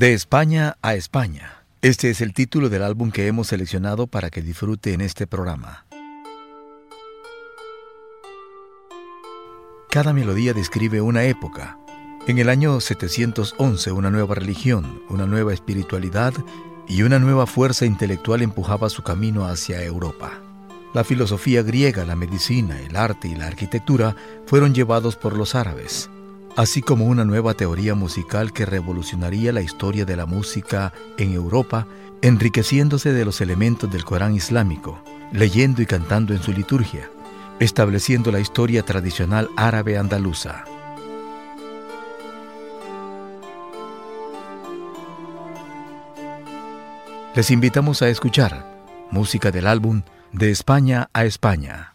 De España a España. Este es el título del álbum que hemos seleccionado para que disfrute en este programa. Cada melodía describe una época. En el año 711 una nueva religión, una nueva espiritualidad y una nueva fuerza intelectual empujaba su camino hacia Europa. La filosofía griega, la medicina, el arte y la arquitectura fueron llevados por los árabes así como una nueva teoría musical que revolucionaría la historia de la música en Europa, enriqueciéndose de los elementos del Corán islámico, leyendo y cantando en su liturgia, estableciendo la historia tradicional árabe andaluza. Les invitamos a escuchar música del álbum De España a España.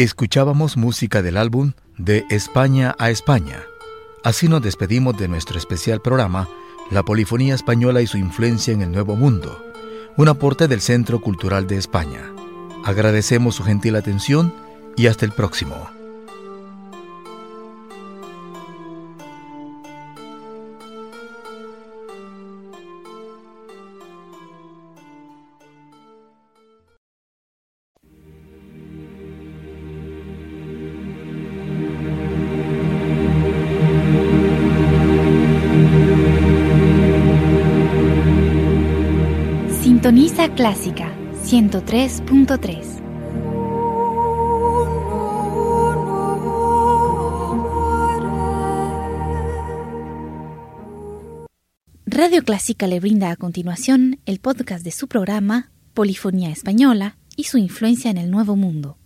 Escuchábamos música del álbum De España a España. Así nos despedimos de nuestro especial programa La Polifonía Española y su influencia en el Nuevo Mundo, un aporte del Centro Cultural de España. Agradecemos su gentil atención y hasta el próximo. 103.3. Radio Clásica le brinda a continuación el podcast de su programa Polifonía Española y su influencia en el Nuevo Mundo.